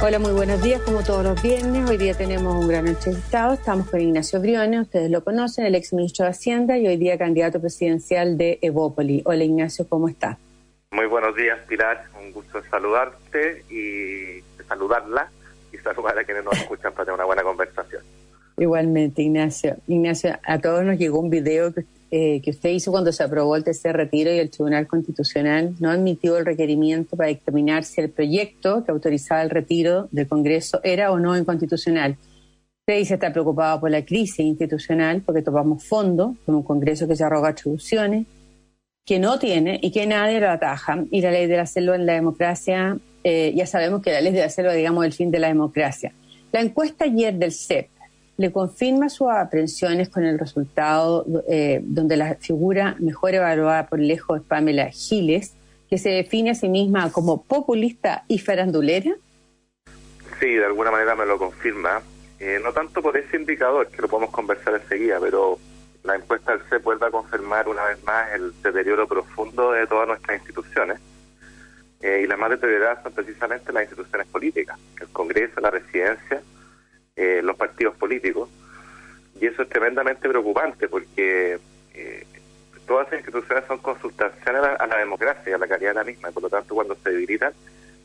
Hola, muy buenos días. Como todos los viernes, hoy día tenemos un gran entrevistado. Estamos con Ignacio Briones, ustedes lo conocen, el ex ministro de Hacienda y hoy día candidato presidencial de Evópoli. Hola, Ignacio, ¿cómo está? Muy buenos días, Pilar. Un gusto saludarte y saludarla y saludar a quienes nos escuchan para tener una buena conversación. Igualmente, Ignacio. Ignacio, a todos nos llegó un video que eh, que usted hizo cuando se aprobó el tercer retiro y el Tribunal Constitucional no admitió el requerimiento para determinar si el proyecto que autorizaba el retiro del Congreso era o no inconstitucional. Usted dice estar preocupado por la crisis institucional porque topamos fondo con un Congreso que se arroga atribuciones, que no tiene y que nadie lo ataja. Y la ley de hacerlo en la democracia, eh, ya sabemos que la ley de hacerlo, digamos, el fin de la democracia. La encuesta ayer del CEP le confirma sus aprensiones con el resultado eh, donde la figura mejor evaluada por lejos es Pamela Giles, que se define a sí misma como populista y farandulera? Sí, de alguna manera me lo confirma. Eh, no tanto por ese indicador, que lo podemos conversar enseguida, pero la encuesta del CEP vuelve a confirmar una vez más el deterioro profundo de todas nuestras instituciones. Eh, y las más deterioradas son precisamente las instituciones políticas, el Congreso, la Residencia, eh, los partidos políticos. Y eso es tremendamente preocupante porque eh, todas las instituciones son consultaciones a la, democracia y a la calidad de la misma. Y por lo tanto, cuando se debilitan,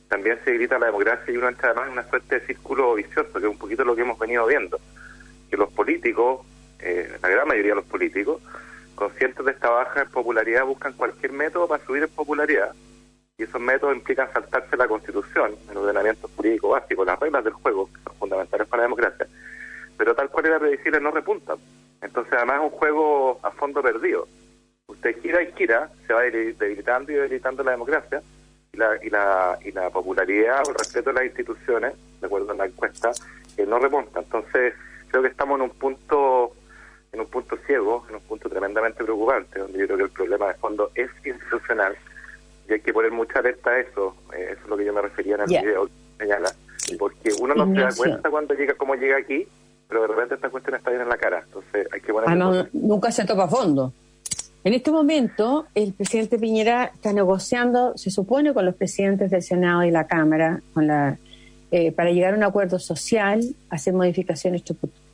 también se debilita la democracia y uno entra además en una suerte de círculo vicioso, que es un poquito lo que hemos venido viendo. Que los políticos, eh, la gran mayoría de los políticos, conscientes de esta baja en popularidad, buscan cualquier método para subir en popularidad y esos métodos implican saltarse la Constitución, el ordenamiento jurídico básico, las reglas del juego, que son fundamentales para la democracia, pero tal cual era predecible no repuntan. Entonces, además, es un juego a fondo perdido. Usted gira y gira, se va debilitando y debilitando la democracia y la, y la, y la popularidad o el respeto de las instituciones, de acuerdo a la encuesta, que no remonta. Entonces, creo que estamos en un punto en un punto ciego, en un punto tremendamente preocupante, donde yo creo que el problema de fondo es institucional y hay que poner mucha alerta a eso, eh, eso es lo que yo me refería en el video, señala, porque uno no se da cuenta cuando llega, cómo llega aquí, pero de repente esta cuestión está bien en la cara, entonces hay que poner... Ah, nunca se toca a fondo. En este momento, el presidente Piñera está negociando, se supone, con los presidentes del Senado y la Cámara, con la, eh, para llegar a un acuerdo social, hacer modificaciones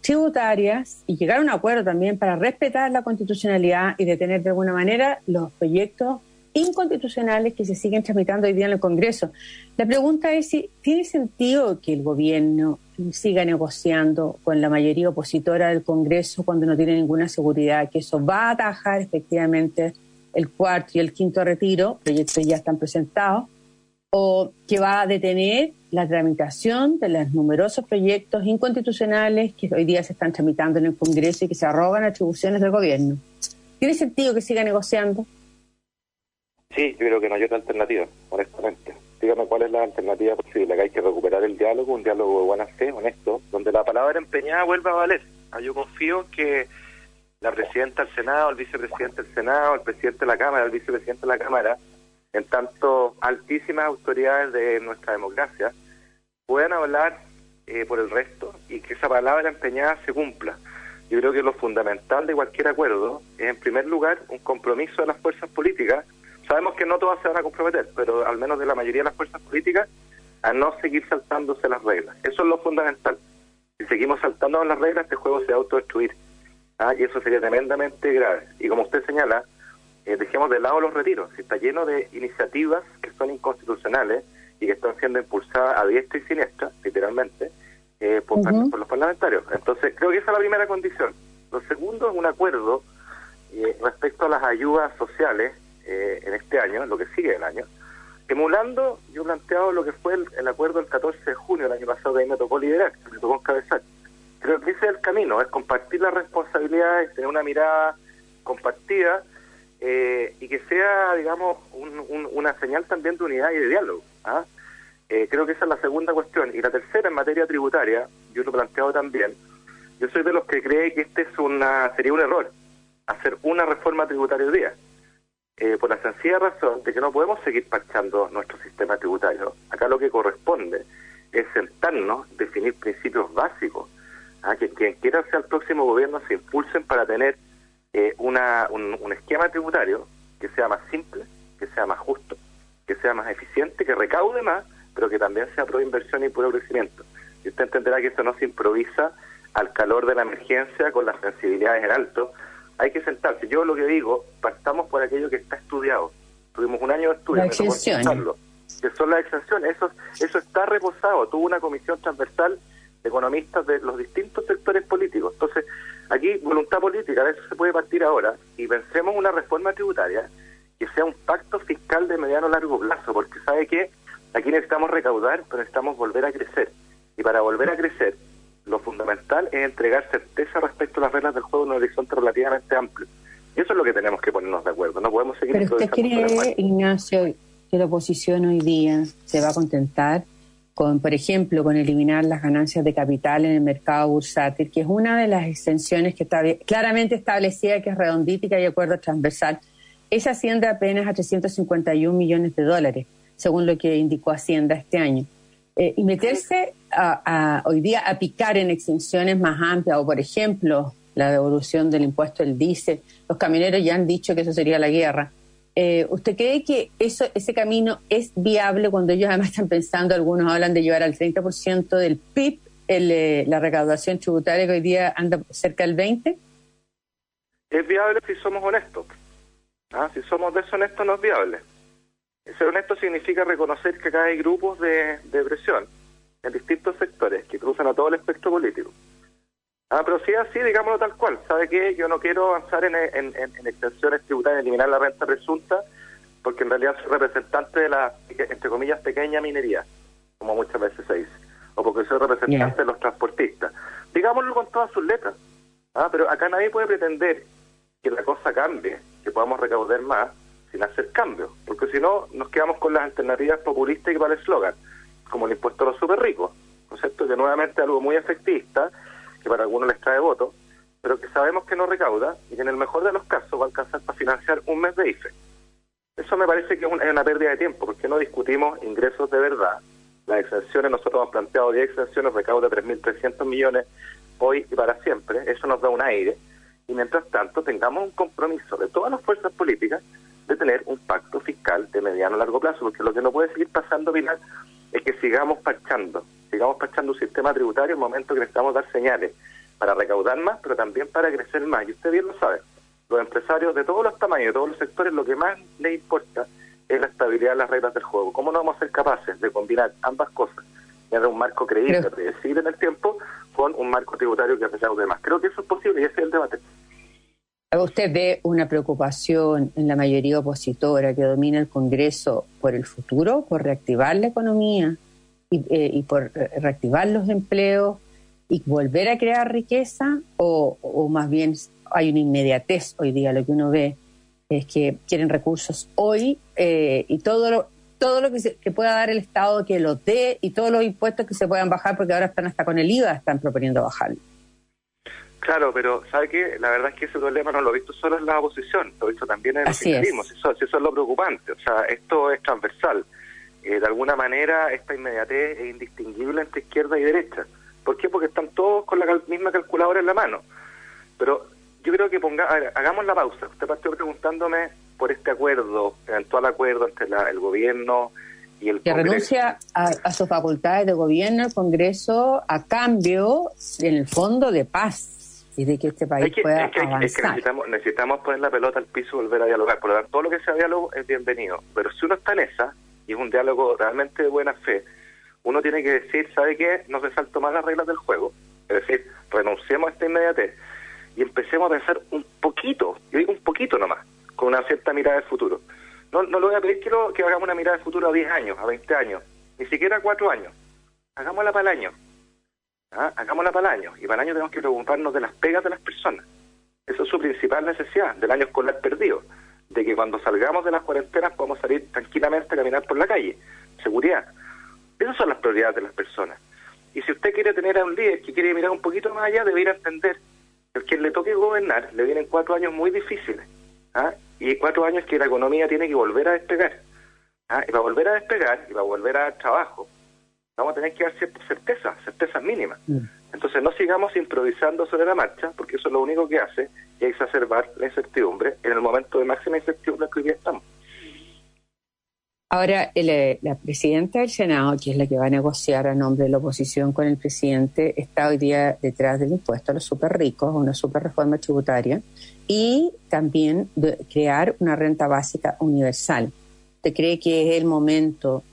tributarias y llegar a un acuerdo también para respetar la constitucionalidad y detener de alguna manera los proyectos inconstitucionales que se siguen tramitando hoy día en el Congreso. La pregunta es si tiene sentido que el gobierno siga negociando con la mayoría opositora del Congreso cuando no tiene ninguna seguridad que eso va a atajar efectivamente el cuarto y el quinto retiro, proyectos ya están presentados, o que va a detener la tramitación de los numerosos proyectos inconstitucionales que hoy día se están tramitando en el Congreso y que se arrogan atribuciones del gobierno. ¿Tiene sentido que siga negociando? Sí, yo creo que no hay otra alternativa, honestamente. Dígame cuál es la alternativa posible, que hay que recuperar el diálogo, un diálogo de buena fe, honesto, donde la palabra empeñada vuelva a valer. Ah, yo confío que la presidenta del Senado, el vicepresidente del Senado, el presidente de la Cámara, el vicepresidente de la Cámara, en tanto altísimas autoridades de nuestra democracia, puedan hablar eh, por el resto y que esa palabra empeñada se cumpla. Yo creo que lo fundamental de cualquier acuerdo es, en primer lugar, un compromiso de las fuerzas políticas Sabemos que no todas se van a comprometer, pero al menos de la mayoría de las fuerzas políticas, a no seguir saltándose las reglas. Eso es lo fundamental. Si seguimos saltando las reglas, este juego se va a autodestruir. ¿ah? Y eso sería tremendamente grave. Y como usted señala, eh, dejemos de lado los retiros. Está lleno de iniciativas que son inconstitucionales y que están siendo impulsadas a diestra y siniestra, literalmente, eh, por, por, los parlamentarios. Entonces, creo que esa es la primera condición. Lo segundo es un acuerdo eh, respecto a las ayudas sociales este año, lo que sigue el año, emulando, yo he planteado lo que fue el, acuerdo del 14 de junio del año pasado, que ahí me tocó liderar, me tocó encabezar. Creo que ese es el camino, es compartir las responsabilidades, tener una mirada compartida eh, y que sea, digamos, una señal también de unidad y de diálogo. ¿ah? Eh, creo que esa es la segunda cuestión. Y la tercera, en materia tributaria, yo lo he planteado también, yo soy de los que cree que este es una sería un error, hacer una reforma tributaria hoy día. Eh, por la sencilla razón de que no podemos seguir parchando nuestro sistema tributario. Acá lo que corresponde es sentarnos, definir principios básicos, a ¿ah? que quien quiera ser el próximo gobierno se impulsen para tener eh, una, un, esquema tributario que sea más simple, que sea más justo, que sea más eficiente, que recaude más, pero que también sea pro inversión y puro crecimiento. Y usted entenderá que esto no se improvisa al calor de la emergencia con las sensibilidades en alto. Hay que sentarse. Yo lo que digo, partamos por aquello que está estudiado. Tuvimos un año de estudio, que son las exenciones. Eso, eso está reposado. Tuvo una comisión transversal de economistas de los distintos sectores políticos. Entonces, aquí voluntad política, a veces se puede partir ahora y pensemos una reforma tributaria que sea un pacto fiscal de mediano a largo plazo, porque sabe que aquí necesitamos recaudar, pero necesitamos volver a crecer. Y para volver a crecer, lo fundamental es entregar certeza respecto a las reglas del juego en un horizonte relativamente amplio. Y eso es lo que tenemos que ponernos de acuerdo. No podemos seguir. Pero usted cree, Ignacio, que la oposición hoy día se va a contentar con, por ejemplo, con eliminar las ganancias de capital en el mercado bursátil, que es una de las extensiones que está claramente establecida, que es redondita y que hay acuerdo transversal. Esa asciende apenas a 351 millones de dólares, según lo que indicó Hacienda este año. Eh, y meterse a, hoy día a picar en exenciones más amplias, o por ejemplo, la devolución del impuesto del diésel, los camioneros ya han dicho que eso sería la guerra. Eh, ¿Usted cree que eso, ese camino es viable cuando ellos además están pensando, algunos hablan de llevar al 30% del PIB eh, la recaudación tributaria que hoy día anda cerca del 20%? Es viable si somos honestos. ¿Ah? Si somos deshonestos no es viable. Ser honesto significa reconocer que acá hay grupos de, presión en distintos sectores que cruzan a todo el espectro político. Ah, pero si es así, digámoslo tal cual. ¿Sabe qué? Yo no quiero avanzar en, en, en, extensiones tributarias, eliminar la renta presunta, porque en realidad soy representante de la, entre comillas, pequeña minería, como muchas veces se dice, o porque soy representante de los transportistas. Digámoslo con todas sus letras. Ah, pero acá nadie puede pretender que la cosa cambie, que podamos recaudar más, sin hacer cambios, porque si no nos quedamos con las alternativas populistas y para el eslogan, como el impuesto a los super ricos, ¿no es cierto? Que nuevamente algo muy efectista, que para algunos les trae votos, pero que sabemos que no recauda y que en el mejor de los casos va a alcanzar para financiar un mes de IFE. Eso me parece que es una, es una pérdida de tiempo, porque no discutimos ingresos de verdad. Las exenciones, nosotros hemos planteado 10 exenciones, recauda 3.300 millones hoy y para siempre, eso nos da un aire, y mientras tanto tengamos un compromiso de todas las fuerzas políticas de tener un pacto fiscal de mediano a largo plazo, porque lo que no puede seguir pasando, final es que sigamos parchando, sigamos parchando un sistema tributario en el momento que necesitamos dar señales para recaudar más, pero también para crecer más. Y usted bien lo sabe, los empresarios de todos los tamaños, de todos los sectores, lo que más les importa es la estabilidad de las reglas del juego. ¿Cómo no vamos a ser capaces de combinar ambas cosas? Dar un marco creíble, predecible en el tiempo, con un marco tributario que recaude más. Creo que eso es posible y ese es el debate. ¿Usted ve una preocupación en la mayoría opositora que domina el Congreso por el futuro, por reactivar la economía y, eh, por reactivar los empleos y volver a crear riqueza? O, más bien hay una inmediatez hoy día? Lo que uno ve es que quieren recursos hoy eh, y todo lo, todo lo que, que pueda dar el Estado que lo dé y todos los impuestos que se puedan bajar, porque ahora están hasta con el IVA, están proponiendo bajarlo. Claro, pero ¿sabe qué? La verdad es que ese problema no lo he visto solo en la oposición, lo he visto también en el oficialismo. Eso, eso es lo preocupante. O sea, esto es transversal. Eh, de alguna manera, esta inmediatez es indistinguible entre izquierda y derecha. ¿Por qué? Porque están todos con la misma calculadora en la mano. Pero yo creo que ponga, hagamos la pausa. Usted partió preguntándome por este acuerdo, eventual acuerdo entre el gobierno y el que renuncia a, a, sus facultades de gobierno el Congreso a cambio, en el fondo, de paz y de que este país pueda avanzar. necesitamos, poner la pelota al piso y volver a dialogar. Por lo tanto, todo lo que sea diálogo es bienvenido. Pero si uno está en esa, y es un diálogo realmente de buena fe, uno tiene que decir, ¿sabe qué? No se saltó más las reglas del juego. Es decir, renunciemos a esta inmediatez y empecemos a pensar un poquito, yo digo un poquito nomás, con una cierta mirada del futuro. No, no le voy a pedir que, que hagamos una mirada del futuro a 10 años, a 20 años, ni siquiera a 4 años. Hagámosla para el año ¿Ah? Hagámosla para el año. Y para el año tenemos que preocuparnos de las pegas de las personas. Esa es su principal necesidad del año escolar perdido. De que cuando salgamos de las cuarentenas podamos salir tranquilamente a caminar por la calle. Seguridad. Esas son las prioridades de las personas. Y si usted quiere tener a un líder que quiere mirar un poquito más allá, debería entender que quien le toque gobernar le vienen cuatro años muy difíciles. ¿ah? Y cuatro años que la economía tiene que volver a despegar. ¿ah? Y para volver a despegar, y para volver a trabajo, vamos a tener que dar ciertas certezas, certezas mínimas. Mm. Entonces no sigamos improvisando sobre la marcha, porque eso es lo único que hace es exacerbar la incertidumbre en el momento de máxima incertidumbre que hoy día estamos. Ahora, eh, la presidenta del Senado, que es la que va a negociar a nombre de la oposición con el presidente, está hoy día detrás del impuesto a los super ricos, una super reforma tributaria, y también de crear una renta básica universal. ¿Usted cree que es el momento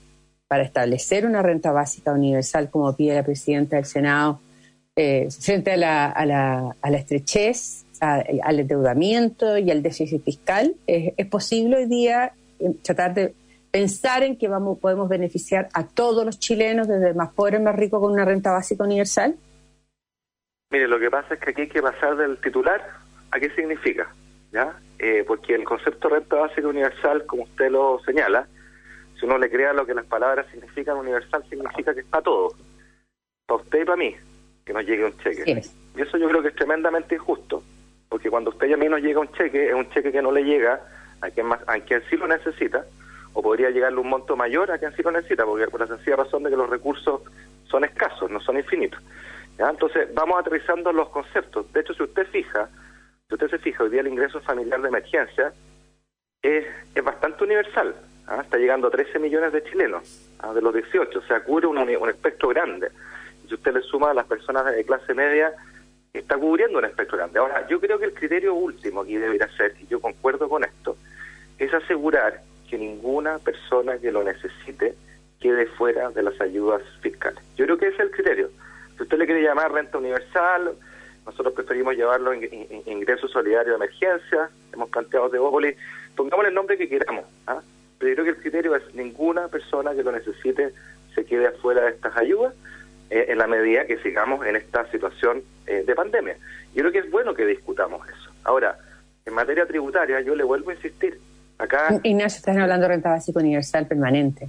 para establecer una renta básica universal, como pide la presidenta del Senado, eh, frente a la, a, la, a la estrechez, al endeudamiento y al déficit fiscal? ¿Es, posible hoy día eh, tratar de pensar en que vamos, podemos beneficiar a todos los chilenos, desde el más pobre al más rico, con una renta básica universal? Mire, lo que pasa es que aquí hay que pasar del titular a qué significa, ¿ya? Eh, porque el concepto de renta básica universal, como usted lo señala, si uno le crea lo que las palabras significan universal, significa que es para todos, para usted y para mí, que nos llegue un cheque. Y eso yo creo que es tremendamente injusto, porque cuando usted y a mí nos llega un cheque, es un cheque que no le llega a quien, más, a quien sí lo necesita, o podría llegarle un monto mayor a quien sí lo necesita, porque por la sencilla razón de que los recursos son escasos, no son infinitos. ¿ya? Entonces, vamos aterrizando los conceptos. De hecho, si usted fija, si usted se fija, hoy día el ingreso familiar de emergencia es, es bastante universal. ¿Ah? Está llegando a 13 millones de chilenos, ¿ah? de los 18, o sea, cubre un, un espectro grande. Si usted le suma a las personas de clase media, está cubriendo un espectro grande. Ahora, yo creo que el criterio último aquí debería ser, y yo concuerdo con esto, es asegurar que ninguna persona que lo necesite quede fuera de las ayudas fiscales. Yo creo que ese es el criterio. Si usted le quiere llamar renta universal, nosotros preferimos llevarlo en, ingreso solidario de emergencia, hemos planteado de Bópoli, pongámosle el nombre que queramos, ¿ah? Pero yo creo que el criterio es ninguna persona que lo necesite se quede afuera de estas ayudas eh, en la medida que sigamos en esta situación eh, de pandemia. Yo creo que es bueno que discutamos eso. Ahora, en materia tributaria, yo le vuelvo a insistir, Acá... Ignacio, están hablando de renta básica universal permanente,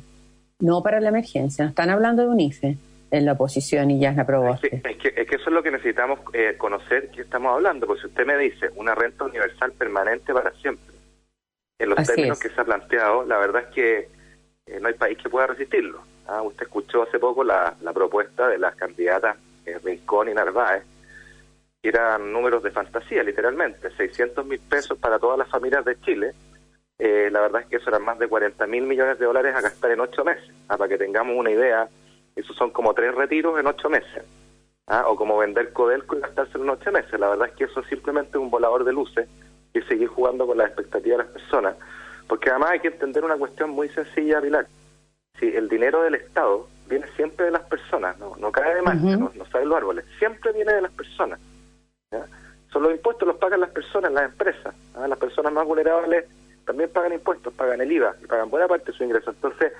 no para la emergencia, no están hablando de un IFE en la oposición y ya es la Es que, es que, eso es lo que necesitamos eh, conocer que estamos hablando, porque si usted me dice una renta universal permanente para siempre, en los términos que se ha planteado, la verdad es que eh, no hay país que pueda resistirlo. ¿ah? Usted escuchó hace poco la, la propuesta de las candidatas eh, Rincón y Narváez, que eran números de fantasía, literalmente, 600 mil pesos para todas las familias de Chile, eh, la verdad es que eso eran más de 40 mil millones de dólares a gastar en ocho meses. Ah, para que tengamos una idea, eso son como tres retiros en ocho meses. ¿ah? O como vender Codelco y gastarse en ocho meses. La verdad es que eso es simplemente un volador de luces y seguir jugando con las expectativas de las personas. Porque además hay que entender una cuestión muy sencilla, Pilar. Si el dinero del Estado viene siempre de las personas, no, no cae de más, no, no sale los árboles, siempre viene de las personas. Son los impuestos los pagan las personas, las empresas. ¿ah? Las personas más vulnerables también pagan impuestos, pagan el IVA y pagan buena parte de su ingreso. Entonces,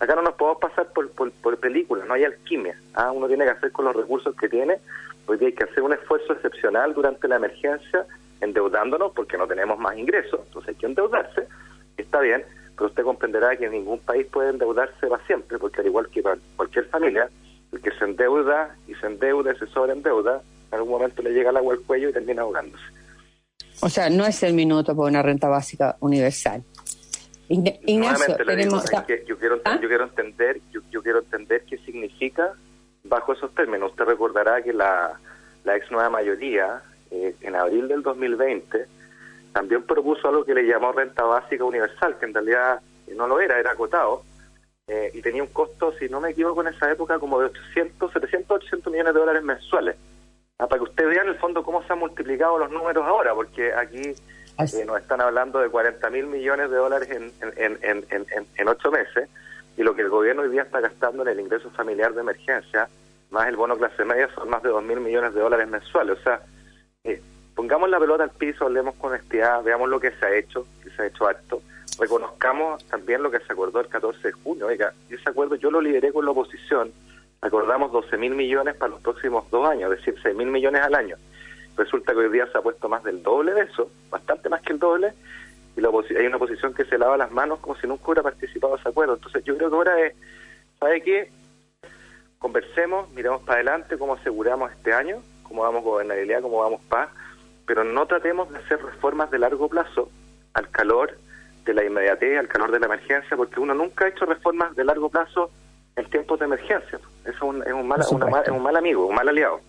acá no nos podemos pasar por, por, películas, no hay alquimia. ¿ah? Uno tiene que hacer con los recursos que tiene. Hoy día hay que hacer un esfuerzo excepcional durante la emergencia, endeudándonos porque no tenemos más ingresos. Entonces hay que endeudarse, está bien, pero usted comprenderá que ningún país puede endeudarse para siempre, porque al igual que para cualquier familia, el que se endeuda y se endeuda y se sobreendeuda, en algún momento le llega el agua al cuello y termina ahogándose. O sea, no es el minuto para una renta básica universal. Ignacio, tenemos... yo, quiero, ¿Ah? yo quiero entender yo, quiero entender qué significa bajo esos términos. Usted recordará que la, la ex nueva mayoría, eh, en abril del 2020, también propuso algo que le llamó renta básica universal, que en realidad no lo era, era acotado, eh, y tenía un costo, si no me equivoco, en esa época como de 800, 700, 800 millones de dólares mensuales. Ah, para que usted vea en el fondo cómo se han multiplicado los números ahora, porque aquí eh, nos están hablando de 40 mil millones de dólares en, en, en, en, ocho meses, y lo que el gobierno hoy día está gastando en el ingreso familiar de emergencia, más el bono clase media, son más de 2 mil millones de dólares mensuales. O sea, eh, pongamos la pelota al piso, hablemos con honestidad, veamos lo que se ha hecho, que se ha hecho acto, reconozcamos también lo que se acordó el 14 de junio. Oiga, ese acuerdo yo lo lideré con la oposición acordamos 12 mil millones para los próximos dos años, es decir, 6 mil millones al año. Resulta que hoy día se ha puesto más del doble de eso, bastante más que el doble, y la hay una oposición que se lava las manos como si nunca hubiera participado en ese acuerdo. Entonces yo creo que ahora es, ¿sabe qué? Conversemos, miremos para adelante cómo aseguramos este año, cómo damos gobernabilidad, cómo damos paz, pero no tratemos de hacer reformas de largo plazo al calor de la inmediatez, al calor de la emergencia, porque uno nunca ha hecho reformas de largo plazo en tiempos de emergencia. Eso es un, es un, mal, un mal amigo, un mal aliado.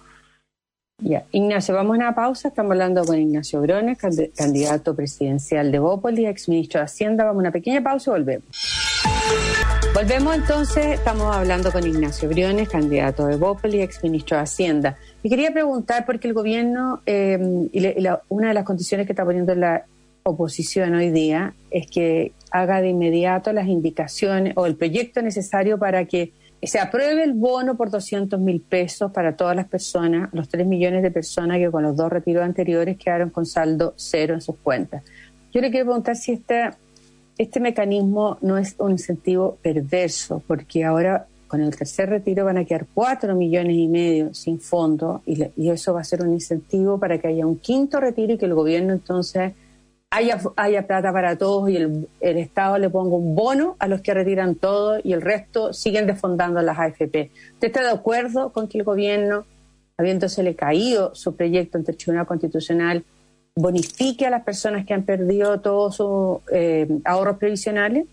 Ya, Ignacio, vamos a una pausa. Estamos hablando con Ignacio Brones, candidato presidencial de Bópoli, ex ministro de Hacienda. Vamos a una pequeña pausa y volvemos. Volvemos entonces, estamos hablando con Ignacio Briones, candidato de Bopel y exministro de Hacienda. Y quería preguntar, porque el gobierno, eh, y una de las condiciones que está poniendo la oposición hoy día es que haga de inmediato las indicaciones o el proyecto necesario para que se apruebe el bono por 200 mil pesos para todas las personas, los 3 millones de personas que con los dos retiros anteriores quedaron con saldo cero en sus cuentas. Yo le quiero preguntar si esta este mecanismo no es un incentivo perverso, porque ahora con el tercer retiro van a quedar cuatro millones y medio sin fondo y, eso va a ser un incentivo para que haya un quinto retiro y que el gobierno entonces haya, haya plata para todos y el, Estado le ponga un bono a los que retiran todo y el resto siguen desfondando las AFP. ¿Usted está de acuerdo con que el gobierno, habiéndose le caído su proyecto ante el Tribunal Constitucional, bonifique a las personas que han perdido todos sus eh, ahorros previsionales?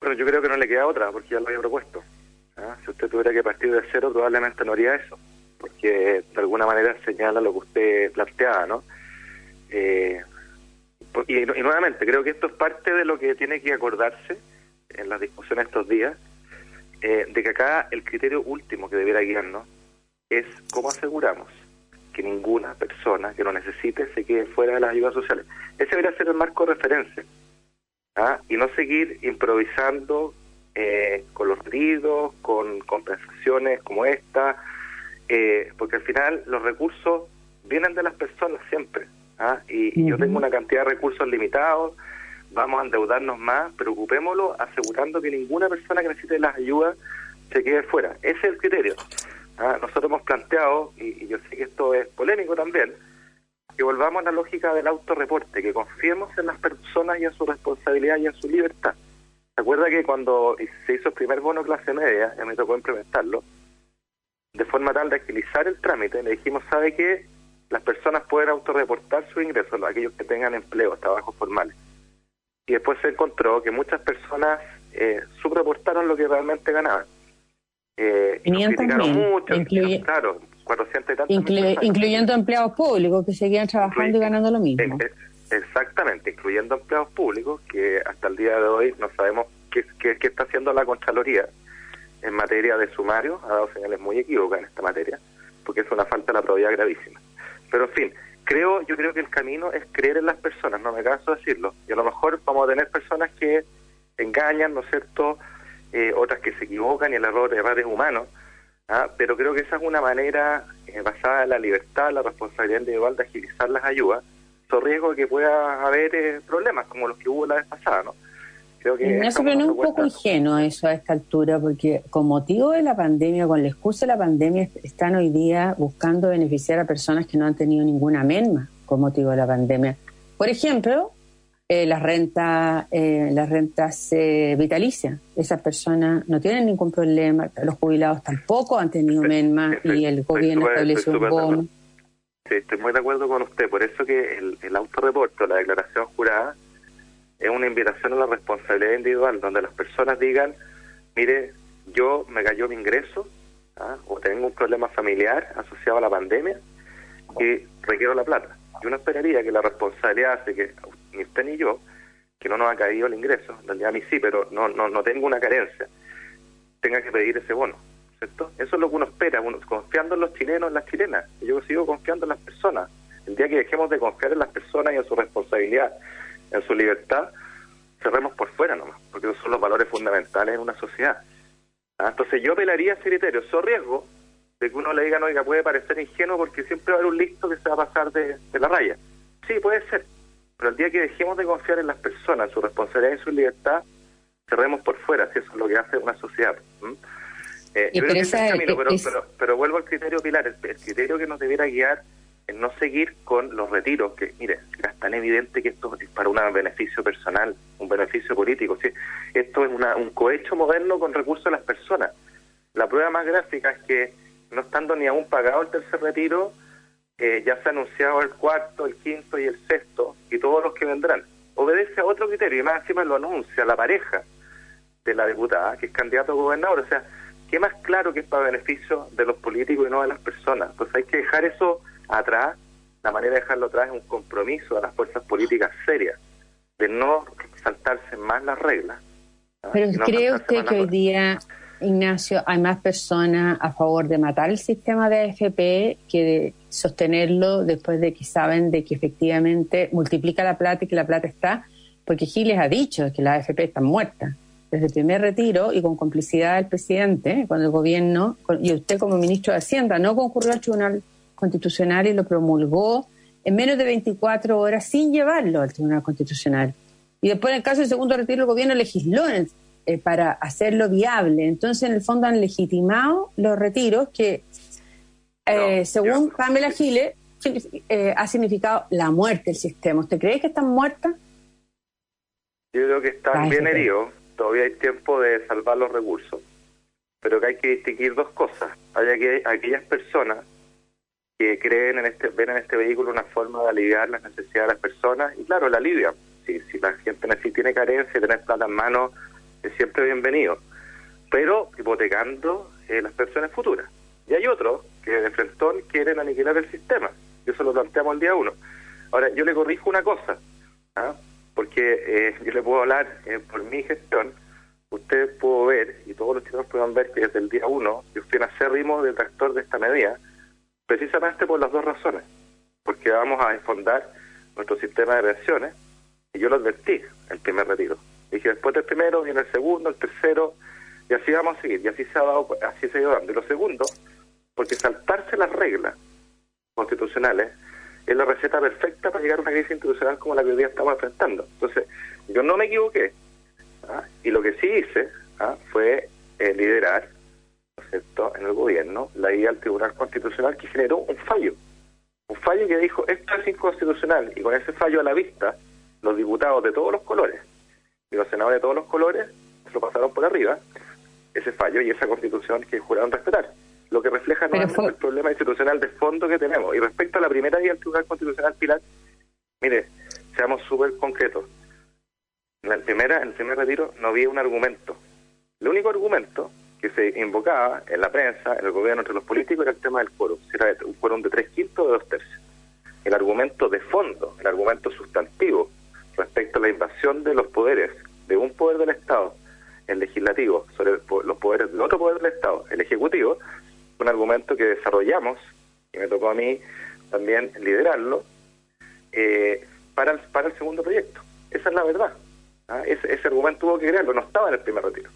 Bueno, yo creo que no le queda otra, porque ya lo había propuesto. ¿ah? Si usted tuviera que partir de cero, probablemente no haría eso, porque de alguna manera señala lo que usted planteaba, ¿no? Eh, y, y, nuevamente, creo que esto es parte de lo que tiene que acordarse en las discusiones estos días, eh, de que acá el criterio último que debiera guiarnos es cómo aseguramos que ninguna persona que lo necesite se quede fuera de las ayudas sociales. Ese debería ser el marco de referencia. ¿ah? Y no seguir improvisando eh, con los ruidos, con compensaciones como esta, eh, porque al final los recursos vienen de las personas siempre. ¿ah? Y, yo tengo una cantidad de recursos limitados, vamos a endeudarnos más, preocupémoslo asegurando que ninguna persona que necesite las ayudas se quede fuera. Ese es el criterio. Ah, nosotros hemos planteado, y, yo sé que esto es polémico también, que volvamos a la lógica del autorreporte, que confiemos en las personas y en su responsabilidad y en su libertad. ¿Se acuerda que cuando se hizo el primer bono clase media, ya me tocó implementarlo, de forma tal de agilizar el trámite, le dijimos, ¿sabe qué? Las personas pueden autorreportar sus ingresos, aquellos que tengan empleo, trabajos formales. Y después se encontró que muchas personas eh, subreportaron lo que realmente ganaban. Eh, 500 mucho, claro, 400 y tantos incluyendo empleados públicos que seguían trabajando y ganando lo mismo. exactamente, incluyendo empleados públicos que hasta el día de hoy no sabemos qué, qué, está haciendo la Contraloría en materia de sumario, ha dado señales muy equívocas en esta materia, porque es una falta de la probabilidad gravísima. Pero en fin, creo, yo creo que el camino es creer en las personas, no me canso de decirlo, y a lo mejor vamos a tener personas que engañan, ¿no es cierto?, eh, otras que se equivocan y el error, error es humano, ¿ah? pero creo que esa es una manera eh, basada en la libertad, la responsabilidad individual de agilizar las ayudas, so riesgo de que pueda haber eh, problemas como los que hubo la vez pasada, ¿no? Creo que no, pero no es un poco ingenuo eso a esta altura, porque con motivo de la pandemia, con la excusa de la pandemia, están hoy día buscando beneficiar a personas que no han tenido ninguna menma con motivo de la pandemia. Por ejemplo, eh, las rentas eh, las rentas eh, vitalicias. Esas personas no tienen ningún problema, los jubilados tampoco han tenido menma y el gobierno estableció un bono. Sí, estoy muy de acuerdo con usted. Por eso que el, el autorreporte la declaración jurada es una invitación a la responsabilidad individual, donde las personas digan, mire, yo me cayó mi ingreso ¿ah? o tengo un problema familiar asociado a la pandemia y requiero la plata. Yo no esperaría que la responsabilidad hace que ni usted ni yo, que no nos ha caído el ingreso, en realidad a mí sí, pero no, no, no tengo una carencia, tenga que pedir ese bono. ¿cierto? Eso es lo que uno espera, uno, confiando en los chilenos, en las chilenas. Yo sigo confiando en las personas. El día que dejemos de confiar en las personas y en su responsabilidad, en su libertad, cerremos por fuera nomás, porque esos son los valores fundamentales en una sociedad. ¿Ah? Entonces yo apelaría a ese criterio, eso riesgo de que uno le diga, no, oiga, puede parecer ingenuo porque siempre va a haber un listo que se va a pasar de la raya. Sí, puede ser, pero el día que dejemos de confiar en las personas, su responsabilidad y su libertad, cerremos por fuera, si eso es lo que hace una sociedad. Eh, pero, vuelvo al criterio pilar, el, criterio que nos debiera guiar es no seguir con los retiros, que mire, es tan evidente que esto es para un beneficio personal, un beneficio político. ¿sí? Esto es una, un cohecho moderno con recursos de las personas. La prueba más gráfica es que no estando ni aún pagado el tercer retiro, eh, ya se ha anunciado el cuarto, el quinto y el sexto, y todos los que vendrán. Obedece a otro criterio, y más encima lo anuncia la pareja de la diputada, que es candidato a gobernador. O sea, ¿qué más claro que es para beneficio de los políticos y no de las personas? Entonces hay que dejar eso atrás. La manera de dejarlo atrás es un compromiso a las fuerzas políticas serias, de no saltarse más las reglas, Pero ¿cree usted que hoy día, Ignacio, hay más personas a favor de matar el sistema de AFP que de sostenerlo después de que saben de que efectivamente multiplica la plata y que la plata está? Porque Giles ha dicho que la AFP está muerta desde el primer retiro y con complicidad del presidente, cuando el gobierno y usted como ministro de Hacienda no concurrió al Tribunal Constitucional y lo promulgó en menos de 24 horas sin llevarlo al Tribunal Constitucional. Y después, en el caso del segundo retiro, el gobierno legisló eh, para hacerlo viable. Entonces, en el fondo, han legitimado los retiros que, eh, según Pamela Giles, eh, ha significado la muerte del sistema. ¿Usted cree que están muertas? Yo creo que están bien heridos. Todavía hay tiempo de salvar los recursos. Pero que hay que distinguir dos cosas. Hay que aquellas personas que creen en este, ven en este vehículo una forma de aliviar las necesidades de las personas y claro, la alivia. Si, si la gente tiene carencia, tener plata en mano siempre bienvenido, pero hipotecando eh, las personas futuras. Y hay otros que de frentón quieren aniquilar el sistema. Y eso lo planteamos el día uno. Ahora, yo le corrijo una cosa, ¿ah? porque eh, yo le puedo hablar eh, por mi gestión. Ustedes puedo ver, y todos los chicos puedan ver que desde el día uno yo fui un acérrimo detractor de esta medida, precisamente por las dos razones. Porque vamos a esfondar nuestro sistema de pensiones, y yo lo advertí el primer retiro. Dije, después del primero viene el segundo, el tercero, y así vamos a seguir, y así se ha dado, así se ha ido dando. Y lo segundo, porque saltarse las reglas constitucionales es la receta perfecta para llegar a una crisis institucional como la que hoy día estamos enfrentando. Entonces, yo no me equivoqué, ¿ah? y lo que sí hice ¿ah? fue eh, liderar en el gobierno la idea al Tribunal Constitucional que generó un fallo. Un fallo que dijo, esto es inconstitucional, y con ese fallo a la vista, los diputados de todos los colores y los senadores de todos los colores lo pasaron por arriba, ese fallo y esa constitución que juraron respetar. Lo que refleja no el problema institucional de fondo que tenemos. Y respecto a la primera idea del Tribunal Constitucional Pilar, mire, seamos súper concretos. En, la primera, en el primer retiro no había un argumento. El único argumento que se invocaba en la prensa, en el gobierno, entre los políticos, era el tema del quórum. Era un quórum de tres quintos o de dos tercios. El argumento de fondo, el argumento sustantivo respecto a la invasión de los poderes de un poder del Estado, el legislativo, sobre los poderes del otro poder del Estado, el ejecutivo, un argumento que desarrollamos, y me tocó a mí también liderarlo, eh, para, el, segundo proyecto. Esa es la verdad. ¿ah? Ese, ese argumento tuvo que crearlo, no estaba en el primer retiro.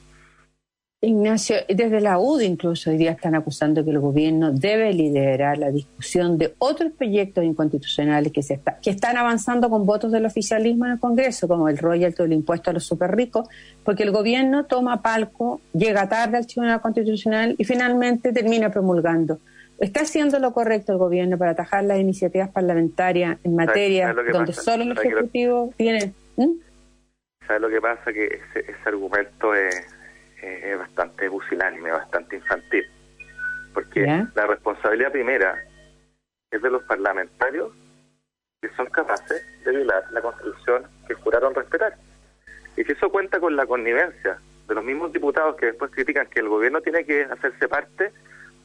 Ignacio, desde la UD incluso hoy día están acusando que el gobierno debe liderar la discusión de otros proyectos inconstitucionales que, se está, que están avanzando con votos del oficialismo en el Congreso, como el royalty o el impuesto a los super ricos, porque el gobierno toma palco, llega tarde al Tribunal Constitucional y finalmente termina promulgando. ¿Está haciendo lo correcto el gobierno para atajar las iniciativas parlamentarias en materia donde solo el Ejecutivo tiene... ¿Mm? ¿Sabes lo que pasa? Que ese argumento es es bastante busilánime, bastante infantil. Porque la responsabilidad primera es de los parlamentarios que son capaces de violar la Constitución que juraron respetar. Y si eso cuenta con la connivencia de los mismos diputados que después critican que el gobierno tiene que hacerse parte,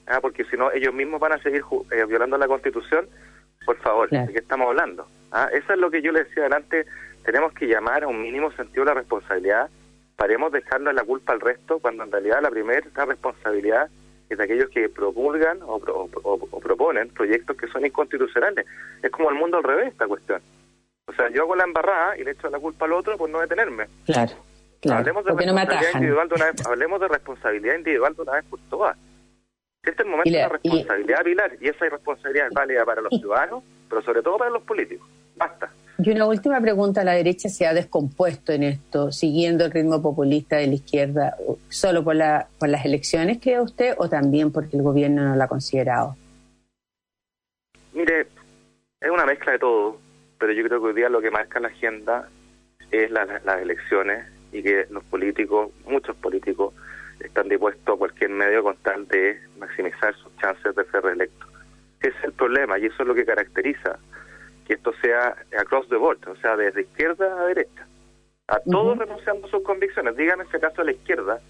ah, porque si no ellos mismos van a seguir eh, violando la Constitución, por favor, ¿de qué estamos hablando? Ah, eso es lo que yo le decía adelante, tenemos que llamar a un mínimo sentido la responsabilidad paremos dejando la culpa al resto cuando en realidad la primera responsabilidad es de aquellos que promulgan o, proponen proyectos que son inconstitucionales. Es como el mundo al revés esta cuestión. O sea, yo hago la embarrada y le echo la culpa al otro por no detenerme. Claro, Hablemos de responsabilidad individual de una vez, hablemos de responsabilidad individual de una vez por todas. Este es el momento de la responsabilidad, Pilar, y esa responsabilidad es válida para los ciudadanos, pero sobre todo para los políticos. Basta. Y una última pregunta, ¿la derecha se ha descompuesto en esto, siguiendo el ritmo populista de la izquierda, solo por, la, por las elecciones, cree usted, o también porque el gobierno no la ha considerado? Mire, es una mezcla de todo, pero yo creo que hoy día lo que marca la agenda es las elecciones y que los políticos, muchos políticos, están dispuestos a cualquier medio con tal de maximizar sus chances de ser reelectos. Ese es el problema y eso es lo que caracteriza que esto sea across the board, o sea, desde izquierda a derecha. A todos renunciando a sus convicciones. Dígame en este caso a la izquierda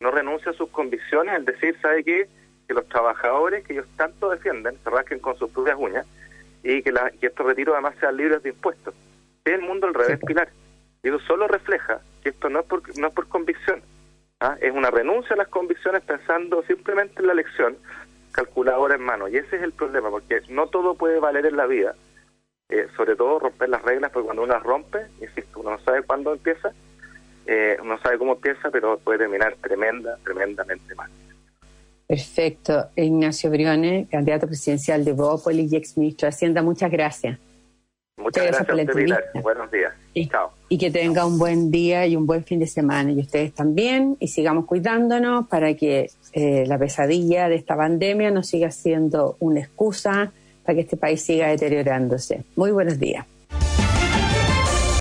no renuncia a sus convicciones, el decir, ¿sabe qué? Que los trabajadores que ellos tanto defienden se rasquen con sus propias uñas y que, la, que estos retiros además sean libres de impuestos. Es el mundo al revés, Pilar. Y eso solo refleja que esto no es por, no es por convicción, ¿ah? es una renuncia a las convicciones pensando simplemente en la elección, calculadora en mano. Y ese es el problema, porque no todo puede valer en la vida. Eh, sobre todo romper las reglas, porque cuando uno las rompe, insisto, uno no sabe cuándo empieza, eh, uno sabe cómo empieza, pero puede terminar tremenda, tremendamente mal. Perfecto. Ignacio Briones, candidato presidencial de Bópolis y exministro de Hacienda, muchas gracias. Muchas gracias, por la entrevista. Buenos días. Y, Chao. Y que tenga un buen día y un buen fin de semana. Y ustedes también. Y sigamos cuidándonos para que eh, la pesadilla de esta pandemia no siga siendo una excusa para que este país siga deteriorándose. Muy buenos días.